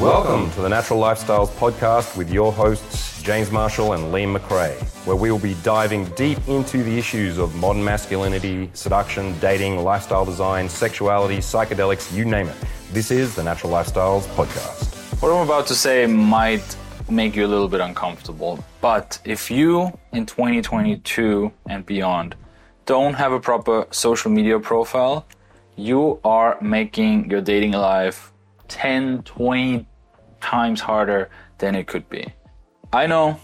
Welcome to the Natural Lifestyles Podcast with your hosts, James Marshall and Liam McRae, where we will be diving deep into the issues of modern masculinity, seduction, dating, lifestyle design, sexuality, psychedelics, you name it. This is the Natural Lifestyles Podcast. What I'm about to say might make you a little bit uncomfortable, but if you in 2022 and beyond don't have a proper social media profile, you are making your dating life 10, 20 times harder than it could be. I know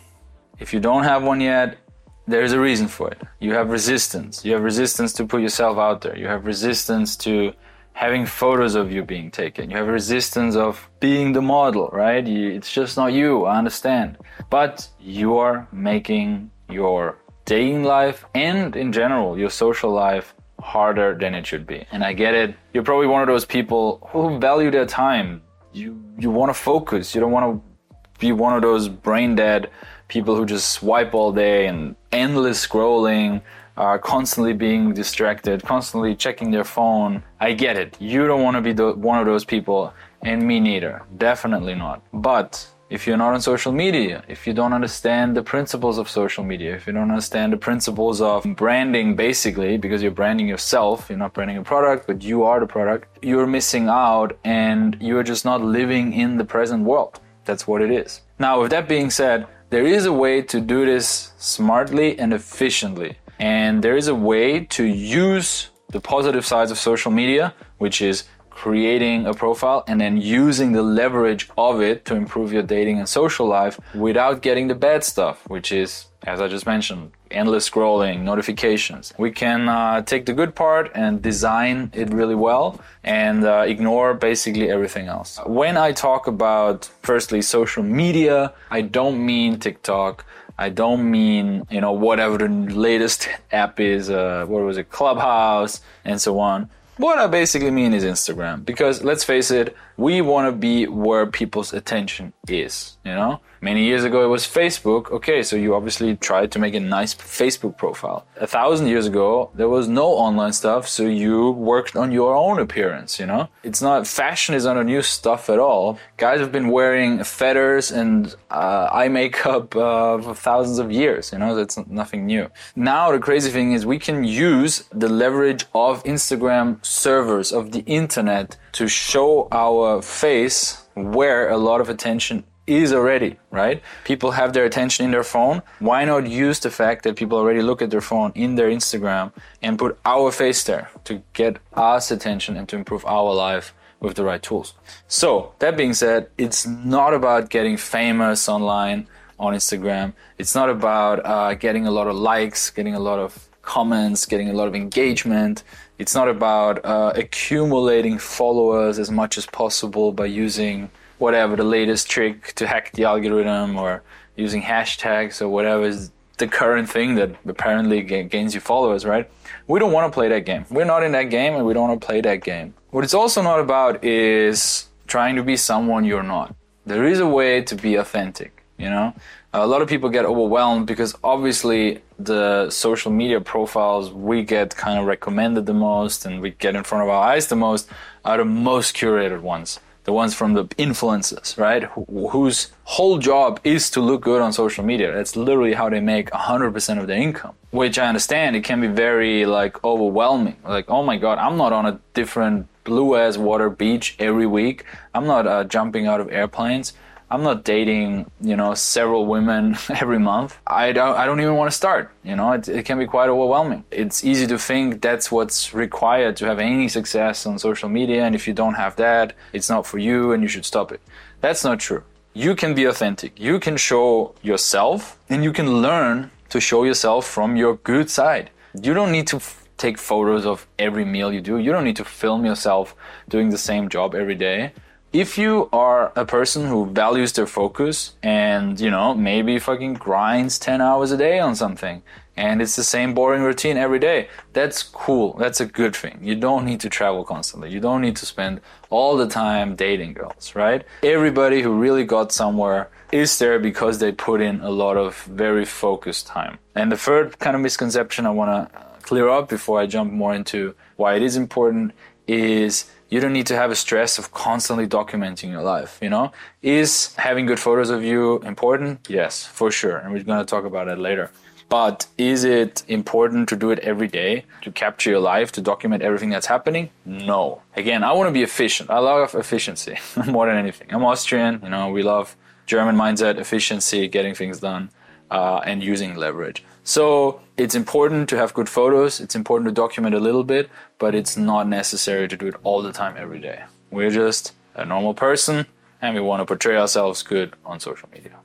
if you don't have one yet, there's a reason for it. You have resistance. You have resistance to put yourself out there. You have resistance to having photos of you being taken. You have resistance of being the model, right? You, it's just not you, I understand. But you're making your dating life and in general your social life harder than it should be. And I get it. You're probably one of those people who value their time. You you want to focus. You don't want to be one of those brain dead people who just swipe all day and endless scrolling, are constantly being distracted, constantly checking their phone. I get it. You don't want to be the, one of those people, and me neither. Definitely not. But if you're not on social media, if you don't understand the principles of social media, if you don't understand the principles of branding, basically, because you're branding yourself, you're not branding a product, but you are the product, you're missing out and you're just not living in the present world. That's what it is. Now, with that being said, there is a way to do this smartly and efficiently. And there is a way to use the positive sides of social media, which is creating a profile and then using the leverage of it to improve your dating and social life without getting the bad stuff, which is, as I just mentioned, endless scrolling, notifications. We can uh, take the good part and design it really well and uh, ignore basically everything else. When I talk about, firstly, social media, I don't mean TikTok. I don't mean, you know, whatever the latest app is, uh, what was it, Clubhouse, and so on. What I basically mean is Instagram. Because let's face it, we want to be where people's attention is, you know? Many years ago it was Facebook. Okay, so you obviously tried to make a nice Facebook profile. A thousand years ago there was no online stuff, so you worked on your own appearance, you know? It's not, fashion is not a new stuff at all. Guys have been wearing feathers and uh, eye makeup uh, for thousands of years, you know? That's nothing new. Now the crazy thing is we can use the leverage of Instagram servers, of the internet to show our face where a lot of attention is already, right? People have their attention in their phone. Why not use the fact that people already look at their phone in their Instagram and put our face there to get us attention and to improve our life with the right tools? So, that being said, it's not about getting famous online on Instagram. It's not about uh, getting a lot of likes, getting a lot of comments, getting a lot of engagement. It's not about uh, accumulating followers as much as possible by using whatever the latest trick to hack the algorithm or using hashtags or whatever is the current thing that apparently gains you followers, right? We don't want to play that game. We're not in that game and we don't want to play that game. What it's also not about is trying to be someone you're not. There is a way to be authentic, you know? A lot of people get overwhelmed because obviously the social media profiles we get kind of recommended the most and we get in front of our eyes the most are the most curated ones the ones from the influencers, right? Wh- whose whole job is to look good on social media. That's literally how they make 100% of their income. Which I understand it can be very like overwhelming. Like, oh my god, I'm not on a different blue as water beach every week. I'm not uh, jumping out of airplanes. I'm not dating, you know, several women every month. I don't, I don't even want to start. You know, it, it can be quite overwhelming. It's easy to think that's what's required to have any success on social media. And if you don't have that, it's not for you and you should stop it. That's not true. You can be authentic. You can show yourself and you can learn to show yourself from your good side. You don't need to f- take photos of every meal you do. You don't need to film yourself doing the same job every day if you are a person who values their focus and you know maybe fucking grinds 10 hours a day on something and it's the same boring routine every day that's cool. That's a good thing. You don't need to travel constantly. You don't need to spend all the time dating girls right? Everybody who really got somewhere is there because they put in a lot of very focused time. And the third kind of misconception i want to clear up before i jump more into why it is important is you don't need to have a stress of constantly documenting your life, you know? Is having good photos of you important? Yes, for sure. And we're going to talk about it later. But is it important to do it every day to capture your life, to document everything that's happening? No. Again, I want to be efficient. I love efficiency more than anything. I'm Austrian, you know, we love German mindset, efficiency, getting things done, uh, and using leverage. So it's important to have good photos. It's important to document a little bit, but it's not necessary to do it all the time every day. We're just a normal person and we want to portray ourselves good on social media.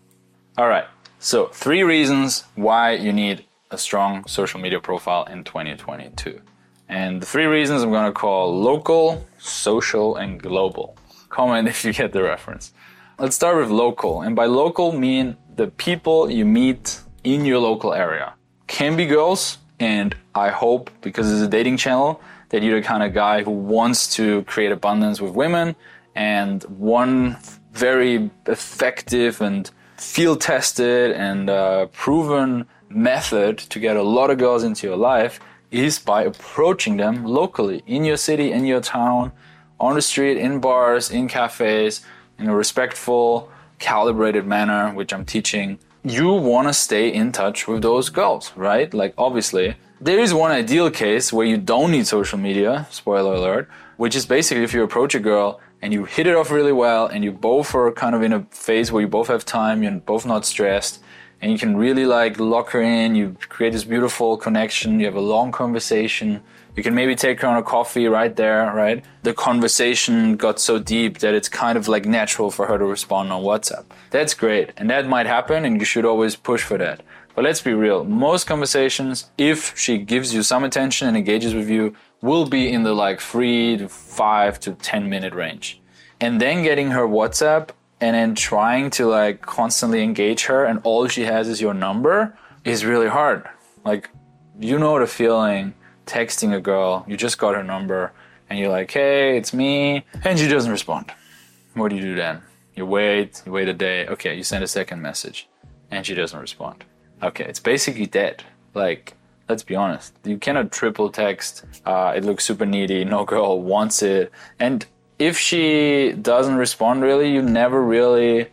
All right. So three reasons why you need a strong social media profile in 2022. And the three reasons I'm going to call local, social, and global. Comment if you get the reference. Let's start with local. And by local mean the people you meet in your local area. Can be girls, and I hope because it's a dating channel that you're the kind of guy who wants to create abundance with women. And one very effective and field tested and uh, proven method to get a lot of girls into your life is by approaching them locally in your city, in your town, on the street, in bars, in cafes, in a respectful, calibrated manner, which I'm teaching you want to stay in touch with those girls, right? Like, obviously, there is one ideal case where you don't need social media, spoiler alert, which is basically if you approach a girl and you hit it off really well and you both are kind of in a phase where you both have time, you're both not stressed, and you can really like lock her in, you create this beautiful connection, you have a long conversation you can maybe take her on a coffee right there, right? The conversation got so deep that it's kind of like natural for her to respond on WhatsApp. That's great. And that might happen and you should always push for that. But let's be real. Most conversations, if she gives you some attention and engages with you, will be in the like three to five to 10 minute range. And then getting her WhatsApp and then trying to like constantly engage her and all she has is your number is really hard. Like, you know the feeling texting a girl, you just got her number, and you're like, hey, it's me, and she doesn't respond. What do you do then? You wait, you wait a day, okay, you send a second message, and she doesn't respond. Okay, it's basically dead. Like, let's be honest, you cannot triple text, uh, it looks super needy, no girl wants it, and if she doesn't respond really, you never really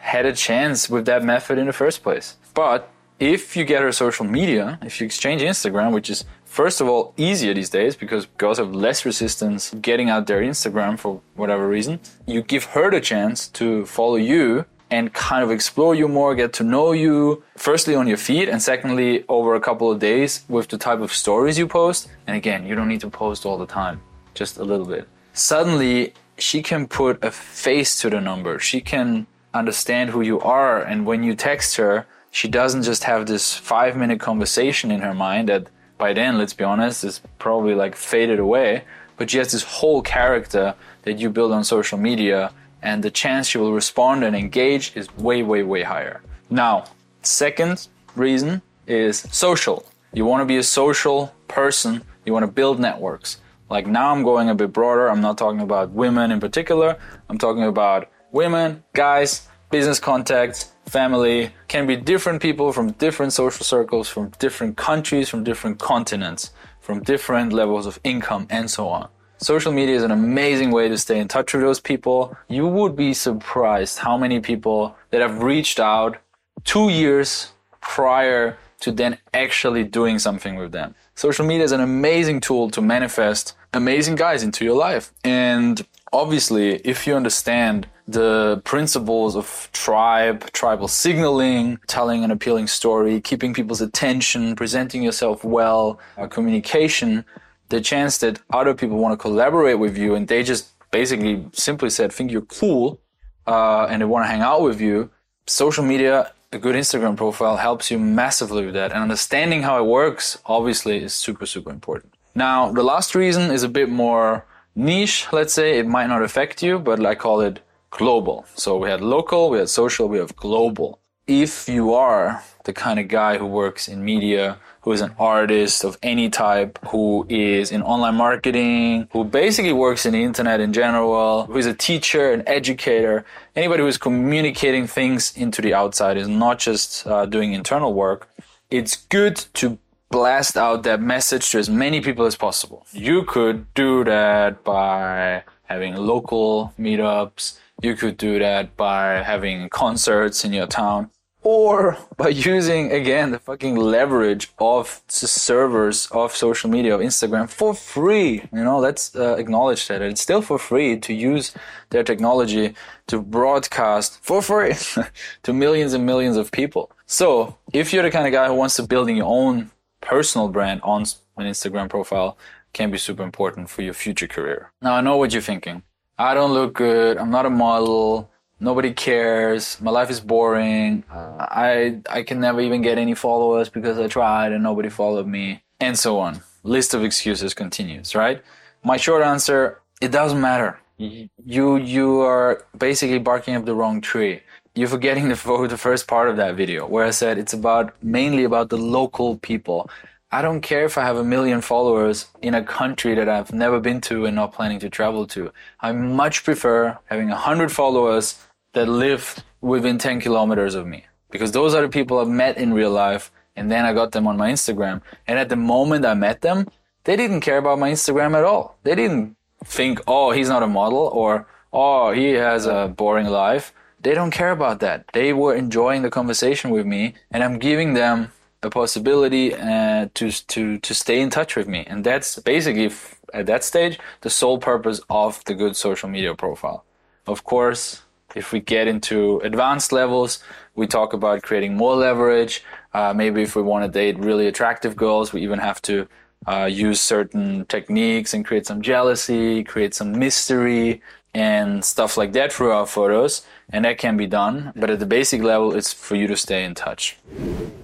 had a chance with that method in the first place. But if you get her social media, if you exchange Instagram, which is first of all easier these days because girls have less resistance getting out their Instagram for whatever reason. You give her the chance to follow you and kind of explore you more, get to know you, firstly on your feed, and secondly over a couple of days with the type of stories you post. And again, you don't need to post all the time, just a little bit. Suddenly, she can put a face to the number. She can understand who you are. And when you text her, she doesn't just have this five minute conversation in her mind that by then, let's be honest, is probably like faded away. But she has this whole character that you build on social media, and the chance she will respond and engage is way, way, way higher. Now, second reason is social. You want to be a social person, you want to build networks. Like now, I'm going a bit broader. I'm not talking about women in particular, I'm talking about women, guys, business contacts, family can be different people from different social circles, from different countries, from different continents, from different levels of income, and so on. Social media is an amazing way to stay in touch with those people. You would be surprised how many people that have reached out two years prior to then actually doing something with them. Social media is an amazing tool to manifest amazing guys into your life. And obviously, if you understand the principles of tribe, tribal signaling, telling an appealing story, keeping people's attention, presenting yourself well, uh, communication, the chance that other people want to collaborate with you and they just basically simply said, think you're cool, uh, and they want to hang out with you. Social media, a good Instagram profile helps you massively with that. And understanding how it works, obviously, is super, super important. Now, the last reason is a bit more niche, let's say. It might not affect you, but I call it global. So we had local, we had social, we have global. If you are the kind of guy who works in media, who is an artist of any type, who is in online marketing, who basically works in the internet in general, who is a teacher, an educator, anybody who is communicating things into the outside is not just uh, doing internal work. It's good to blast out that message to as many people as possible. You could do that by having local meetups. You could do that by having concerts in your town or by using again the fucking leverage of the servers of social media of Instagram for free. You know, let's uh, acknowledge that it's still for free to use their technology to broadcast for free to millions and millions of people. So, if you're the kind of guy who wants to build your own personal brand on an Instagram profile, can be super important for your future career. Now, I know what you're thinking. I don't look good. I'm not a model. Nobody cares. My life is boring. I i can never even get any followers because i tried and nobody followed me and so on. List of excuses continues right? My short answer it doesn't matter. You you are basically barking up the wrong tree you're forgetting the, the first part of that video where i said it's about mainly about the local people I don't care if I have a million followers in a country that I've never been to and not planning to travel to. I much prefer having a hundred followers that live within 10 kilometers of me because those are the people I've met in real life and then I got them on my Instagram. And at the moment I met them, they didn't care about my Instagram at all. They didn't think, oh, he's not a model or, oh, he has a boring life. They don't care about that. They were enjoying the conversation with me and I'm giving them a possibility uh, to, to, to stay in touch with me. And that's basically, at that stage, the sole purpose of the good social media profile. Of course, if we get into advanced levels, we talk about creating more leverage. Uh, maybe if we want to date really attractive girls, we even have to uh, use certain techniques and create some jealousy, create some mystery, and stuff like that through our photos. And that can be done. But at the basic level, it's for you to stay in touch.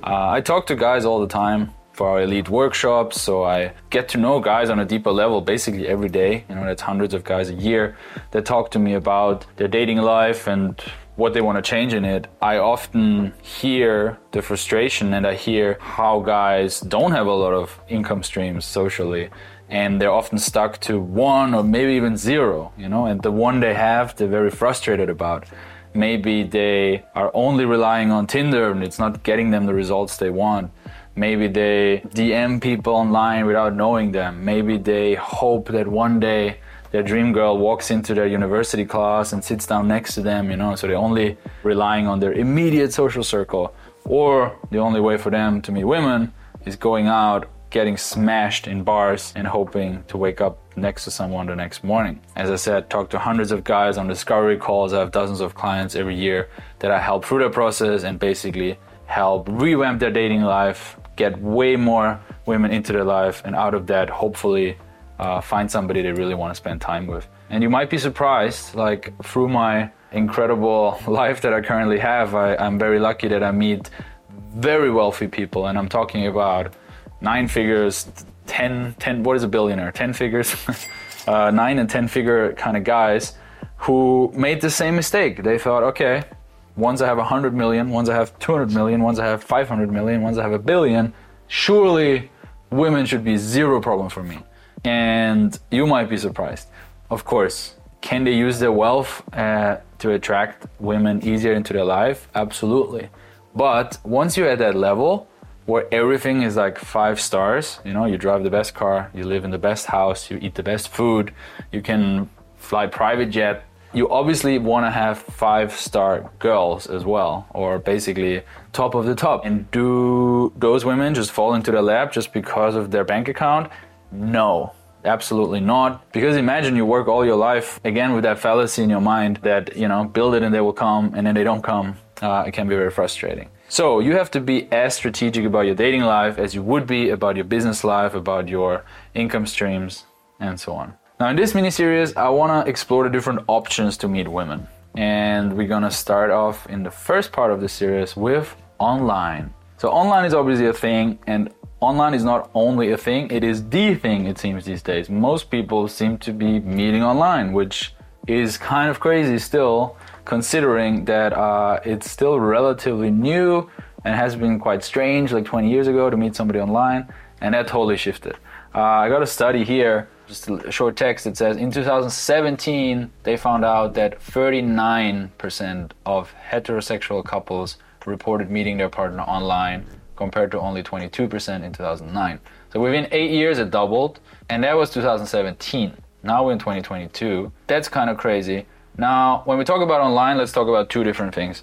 Uh, I talk to guys all the time for our elite workshops. So I get to know guys on a deeper level basically every day. You know, that's hundreds of guys a year that talk to me about their dating life and what they want to change in it. I often hear the frustration and I hear how guys don't have a lot of income streams socially and they're often stuck to one or maybe even zero, you know, and the one they have, they're very frustrated about. Maybe they are only relying on Tinder and it's not getting them the results they want. Maybe they DM people online without knowing them. Maybe they hope that one day their dream girl walks into their university class and sits down next to them, you know, so they're only relying on their immediate social circle. Or the only way for them to meet women is going out, getting smashed in bars, and hoping to wake up next to someone the next morning. As I said, talk to hundreds of guys on discovery calls. I have dozens of clients every year that I help through the process and basically help revamp their dating life, get way more women into their life, and out of that, hopefully, uh, find somebody they really want to spend time with. And you might be surprised, like through my incredible life that I currently have, I, I'm very lucky that I meet very wealthy people, and I'm talking about nine figures, 10, 10 what is a billionaire? 10 figures, uh, nine and 10 figure kind of guys who made the same mistake. They thought, okay, once I have 100 million, once I have 200 million, once I have 500 million, once I have a billion, surely women should be zero problem for me. And you might be surprised. Of course, can they use their wealth uh, to attract women easier into their life? Absolutely. But once you're at that level where everything is like five stars, you know, you drive the best car, you live in the best house, you eat the best food, you can fly private jet, you obviously want to have five star girls as well, or basically top of the top. And do those women just fall into the lap just because of their bank account? No, absolutely not. Because imagine you work all your life again with that fallacy in your mind that, you know, build it and they will come, and then they don't come. Uh, it can be very frustrating. So you have to be as strategic about your dating life as you would be about your business life, about your income streams, and so on. Now, in this mini series, I want to explore the different options to meet women. And we're going to start off in the first part of the series with online. So, online is obviously a thing, and online is not only a thing, it is the thing, it seems, these days. Most people seem to be meeting online, which is kind of crazy still, considering that uh, it's still relatively new and has been quite strange like 20 years ago to meet somebody online, and that totally shifted. Uh, I got a study here just a short text that says in 2017 they found out that 39% of heterosexual couples reported meeting their partner online compared to only 22% in 2009. So within eight years, it doubled, and that was 2017. Now we're in 2022. That's kind of crazy. Now, when we talk about online, let's talk about two different things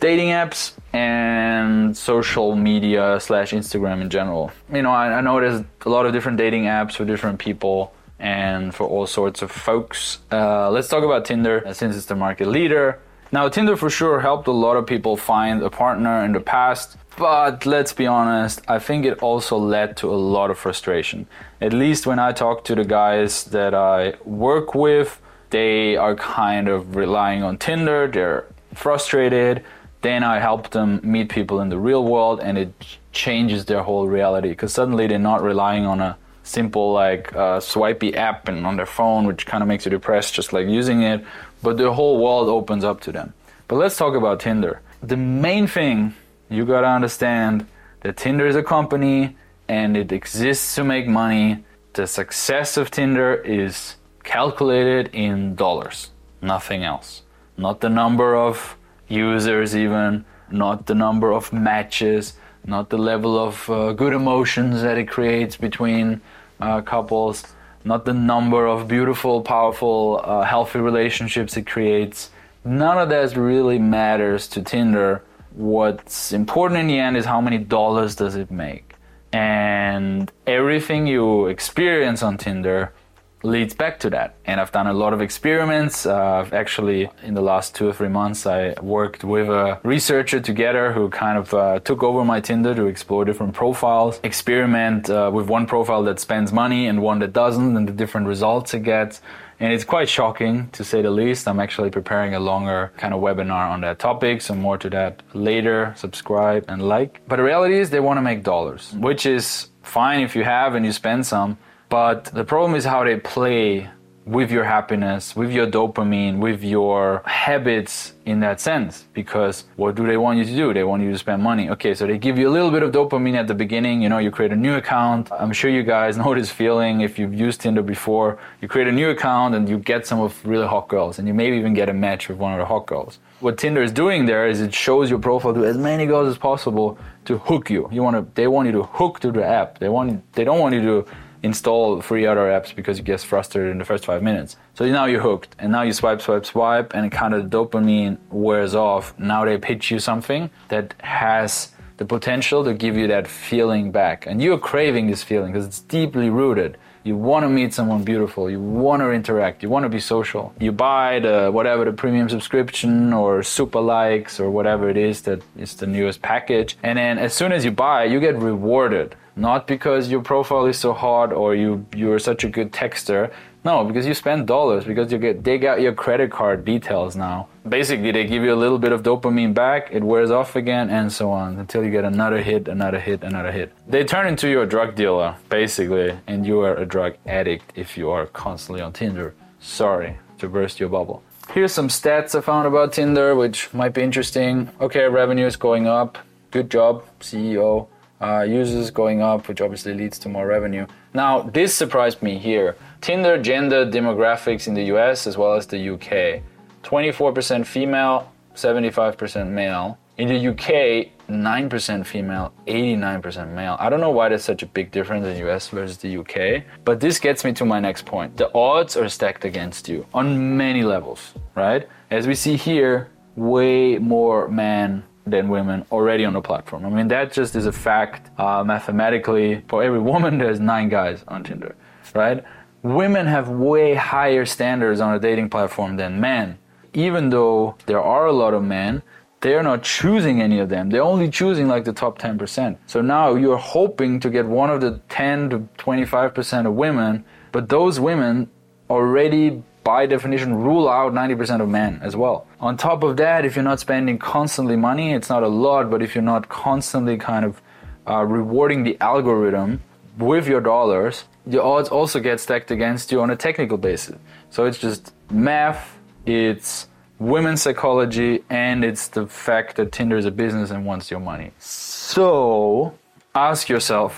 dating apps and social media slash Instagram in general. You know, I, I know there's a lot of different dating apps for different people and for all sorts of folks. Uh, let's talk about Tinder since it's the market leader. Now, Tinder for sure helped a lot of people find a partner in the past, but let's be honest, I think it also led to a lot of frustration. At least when I talk to the guys that I work with, they are kind of relying on Tinder, they're frustrated. Then I help them meet people in the real world, and it changes their whole reality because suddenly they're not relying on a simple like uh, swipey app and on their phone, which kind of makes you depressed just like using it. But the whole world opens up to them. But let's talk about Tinder. The main thing you gotta understand that Tinder is a company and it exists to make money. The success of Tinder is calculated in dollars, nothing else. Not the number of users, even, not the number of matches, not the level of uh, good emotions that it creates between uh, couples, not the number of beautiful, powerful, uh, healthy relationships it creates. None of that really matters to Tinder. What's important in the end is how many dollars does it make. And everything you experience on Tinder leads back to that. And I've done a lot of experiments. Uh, I've actually, in the last two or three months, I worked with a researcher together who kind of uh, took over my Tinder to explore different profiles, experiment uh, with one profile that spends money and one that doesn't, and the different results it gets. And it's quite shocking to say the least. I'm actually preparing a longer kind of webinar on that topic, so more to that later. Subscribe and like. But the reality is, they want to make dollars, which is fine if you have and you spend some but the problem is how they play with your happiness, with your dopamine, with your habits in that sense. Because what do they want you to do? They want you to spend money. Okay, so they give you a little bit of dopamine at the beginning. You know, you create a new account. I'm sure you guys know this feeling if you've used Tinder before. You create a new account and you get some of really hot girls, and you maybe even get a match with one of the hot girls. What Tinder is doing there is it shows your profile to as many girls as possible to hook you. You want to, they want you to hook to the app. They want, they don't want you to install three other apps because you get frustrated in the first five minutes. So now you're hooked, and now you swipe, swipe, swipe, and kind of dopamine wears off. Now they pitch you something that has the potential to give you that feeling back, and you're craving this feeling because it's deeply rooted. You want to meet someone beautiful. You want to interact. You want to be social. You buy the whatever the premium subscription or super likes or whatever it is that is the newest package. And then as soon as you buy, you get rewarded not because your profile is so hot or you you're such a good texter. No, because you spend dollars because you get they got your credit card details now. Basically, they give you a little bit of dopamine back, it wears off again, and so on until you get another hit, another hit, another hit. They turn into your drug dealer basically, and you are a drug addict if you are constantly on Tinder. Sorry to burst your bubble. Here's some stats I found about Tinder, which might be interesting. Okay, revenue is going up. Good job, CEO uh, users going up, which obviously leads to more revenue. Now, this surprised me here. Tinder gender demographics in the US as well as the UK 24% female, 75% male. In the UK, 9% female, 89% male. I don't know why there's such a big difference in US versus the UK, but this gets me to my next point. The odds are stacked against you on many levels, right? As we see here, way more men than women already on the platform. I mean, that just is a fact. Uh, mathematically, for every woman, there's nine guys on Tinder, right? Women have way higher standards on a dating platform than men. Even though there are a lot of men, they're not choosing any of them. They're only choosing like the top 10%. So now you're hoping to get one of the 10 to 25% of women, but those women already by definition rule out 90% of men as well. On top of that, if you're not spending constantly money, it's not a lot, but if you're not constantly kind of uh, rewarding the algorithm with your dollars, the odds also get stacked against you on a technical basis. So it's just math, it's women's psychology, and it's the fact that Tinder is a business and wants your money. So ask yourself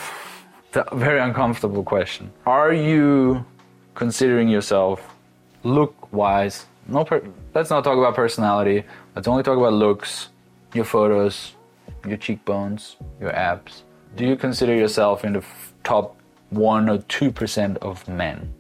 the very uncomfortable question Are you considering yourself look wise, no per- let's not talk about personality. Let's only talk about looks, your photos, your cheekbones, your abs, do you consider yourself in the f- top 1 or 2% of men?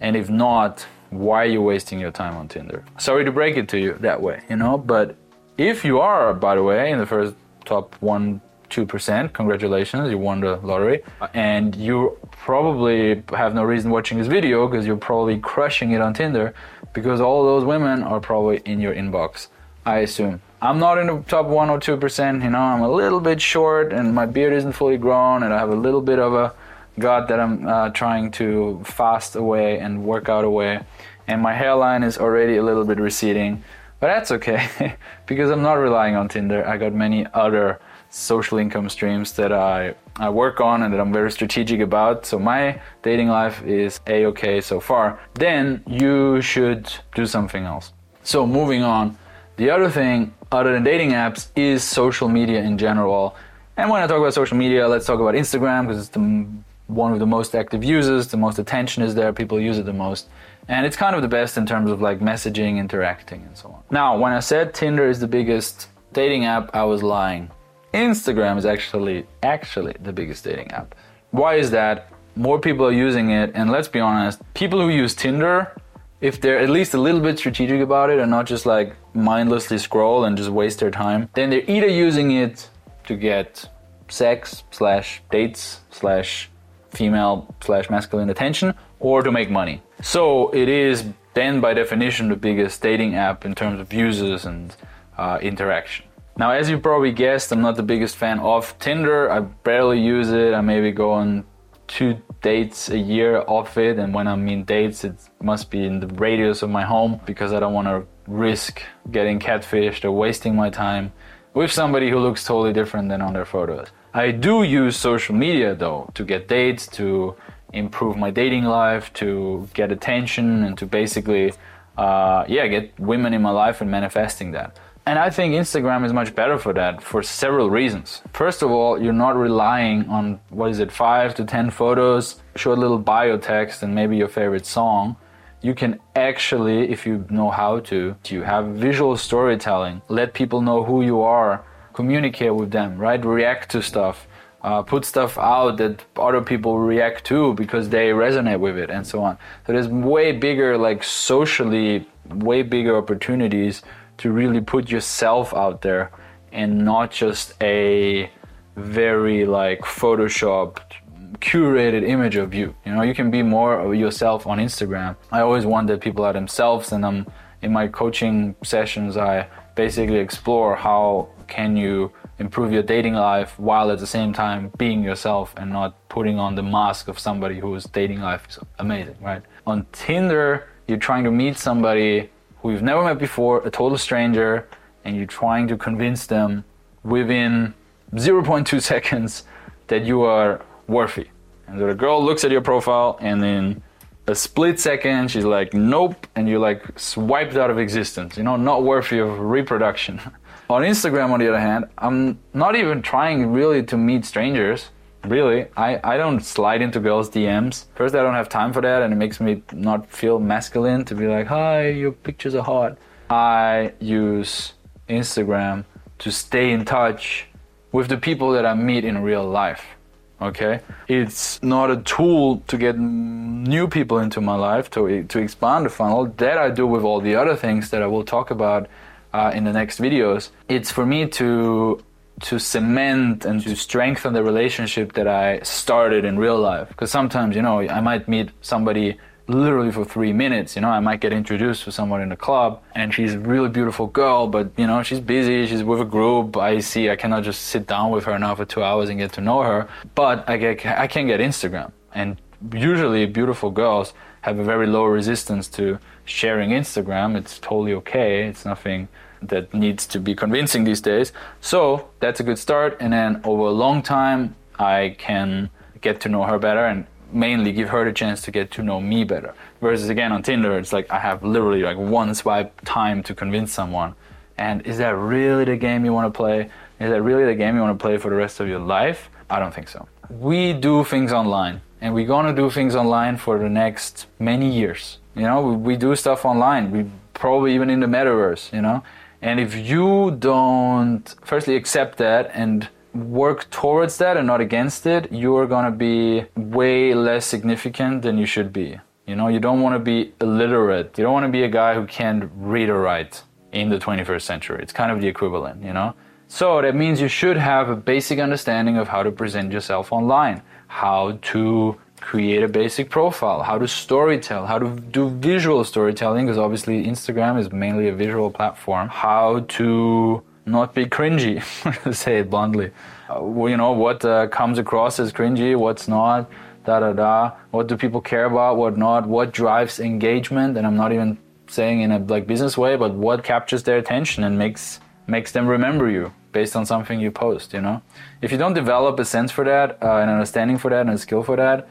And if not, why are you wasting your time on Tinder? Sorry to break it to you that way, you know, but if you are, by the way, in the first top 1 2%, congratulations, you won the lottery. And you probably have no reason watching this video because you're probably crushing it on Tinder because all those women are probably in your inbox, I assume. I'm not in the top 1 or 2%, you know, I'm a little bit short and my beard isn't fully grown and I have a little bit of a gut that I'm uh, trying to fast away and work out away. And my hairline is already a little bit receding, but that's okay because I'm not relying on Tinder. I got many other social income streams that I, I work on and that I'm very strategic about. So my dating life is a okay so far. Then you should do something else. So moving on, the other thing other than dating apps is social media in general. And when I talk about social media, let's talk about Instagram because it's the one of the most active users, the most attention is there, people use it the most. And it's kind of the best in terms of like messaging, interacting, and so on. Now, when I said Tinder is the biggest dating app, I was lying. Instagram is actually actually the biggest dating app. Why is that? More people are using it, and let's be honest, people who use Tinder, if they're at least a little bit strategic about it and not just like mindlessly scroll and just waste their time, then they're either using it to get sex slash dates slash female slash masculine attention or to make money. So it is then by definition the biggest dating app in terms of users and uh, interaction. Now, as you probably guessed, I'm not the biggest fan of Tinder. I barely use it. I maybe go on two dates a year off it. And when I mean dates, it must be in the radius of my home because I don't want to risk getting catfished or wasting my time with somebody who looks totally different than on their photos. I do use social media though to get dates, to improve my dating life, to get attention, and to basically, uh, yeah, get women in my life and manifesting that. And I think Instagram is much better for that for several reasons. First of all, you're not relying on what is it, five to ten photos, short little bio text, and maybe your favorite song. You can actually, if you know how to, you have visual storytelling, let people know who you are, communicate with them, right? React to stuff, uh, put stuff out that other people react to because they resonate with it, and so on. So there's way bigger, like socially, way bigger opportunities to really put yourself out there and not just a very like photoshopped curated image of you. You know, you can be more of yourself on Instagram. I always that people are themselves and I'm in my coaching sessions I basically explore how can you improve your dating life while at the same time being yourself and not putting on the mask of somebody whose dating life is amazing, right? On Tinder, you're trying to meet somebody who you've never met before, a total stranger, and you're trying to convince them within 0.2 seconds that you are worthy. And the girl looks at your profile and in a split second she's like, nope, and you're like swiped out of existence, you know, not worthy of reproduction. on Instagram, on the other hand, I'm not even trying really to meet strangers. Really, I, I don't slide into girls' DMs. First, I don't have time for that, and it makes me not feel masculine to be like, hi, your pictures are hot. I use Instagram to stay in touch with the people that I meet in real life. Okay, it's not a tool to get new people into my life to to expand the funnel. That I do with all the other things that I will talk about uh, in the next videos. It's for me to to cement and to strengthen the relationship that I started in real life. Because sometimes, you know, I might meet somebody literally for three minutes. You know, I might get introduced to someone in a club and she's a really beautiful girl, but, you know, she's busy, she's with a group. I see I cannot just sit down with her now for two hours and get to know her. But I, get, I can get Instagram. And usually beautiful girls have a very low resistance to sharing Instagram. It's totally okay. It's nothing that needs to be convincing these days. So that's a good start. And then over a long time, I can get to know her better and mainly give her the chance to get to know me better. Versus again on Tinder, it's like I have literally like one swipe time to convince someone. And is that really the game you want to play? Is that really the game you want to play for the rest of your life? I don't think so. We do things online and we're gonna do things online for the next many years. You know, we, we do stuff online. We probably even in the metaverse, you know And if you don't, firstly, accept that and work towards that and not against it, you're gonna be way less significant than you should be. You know, you don't wanna be illiterate. You don't wanna be a guy who can't read or write in the 21st century. It's kind of the equivalent, you know? So that means you should have a basic understanding of how to present yourself online, how to create a basic profile, how to storytell, how to do visual storytelling, because obviously Instagram is mainly a visual platform, how to not be cringy, to say it bluntly. Uh, you know, what uh, comes across as cringy, what's not, da da da. What do people care about, what not, what drives engagement, and I'm not even saying in a like business way, but what captures their attention and makes makes them remember you based on something you post, you know? If you don't develop a sense for that, uh, an understanding for that, and a skill for that,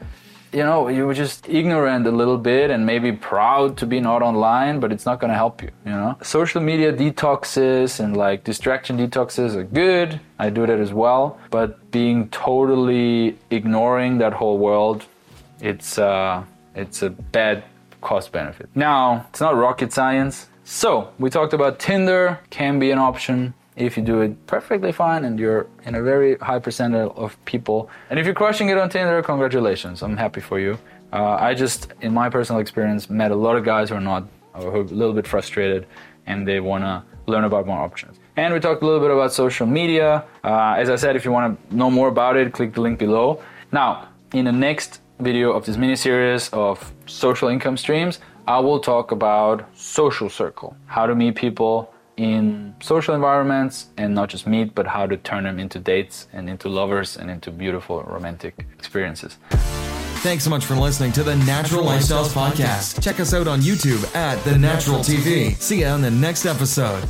you know, you were just ignorant a little bit and maybe proud to be not online, but it's not going to help you, you know? Social media detoxes and like distraction detoxes are good. I do that as well. But being totally ignoring that whole world, it's, uh, it's a bad cost benefit. Now, it's not rocket science. So, we talked about Tinder can be an option if you do it perfectly fine and you're in a very high percentage of people. And if you're crushing it on Tinder, congratulations. I'm happy for you. Uh, I just, in my personal experience, met a lot of guys who are not, who are a little bit frustrated and they want to learn about more options. And we talked a little bit about social media. Uh, as I said, if you want to know more about it, click the link below. Now, in the next video of this mini series of social income streams, I will talk about social circle, how to meet people, in social environments and not just meet, but how to turn them into dates and into lovers and into beautiful romantic experiences. Thanks so much for listening to the Natural Lifestyles Podcast. Check us out on YouTube at The Natural TV. See you on the next episode.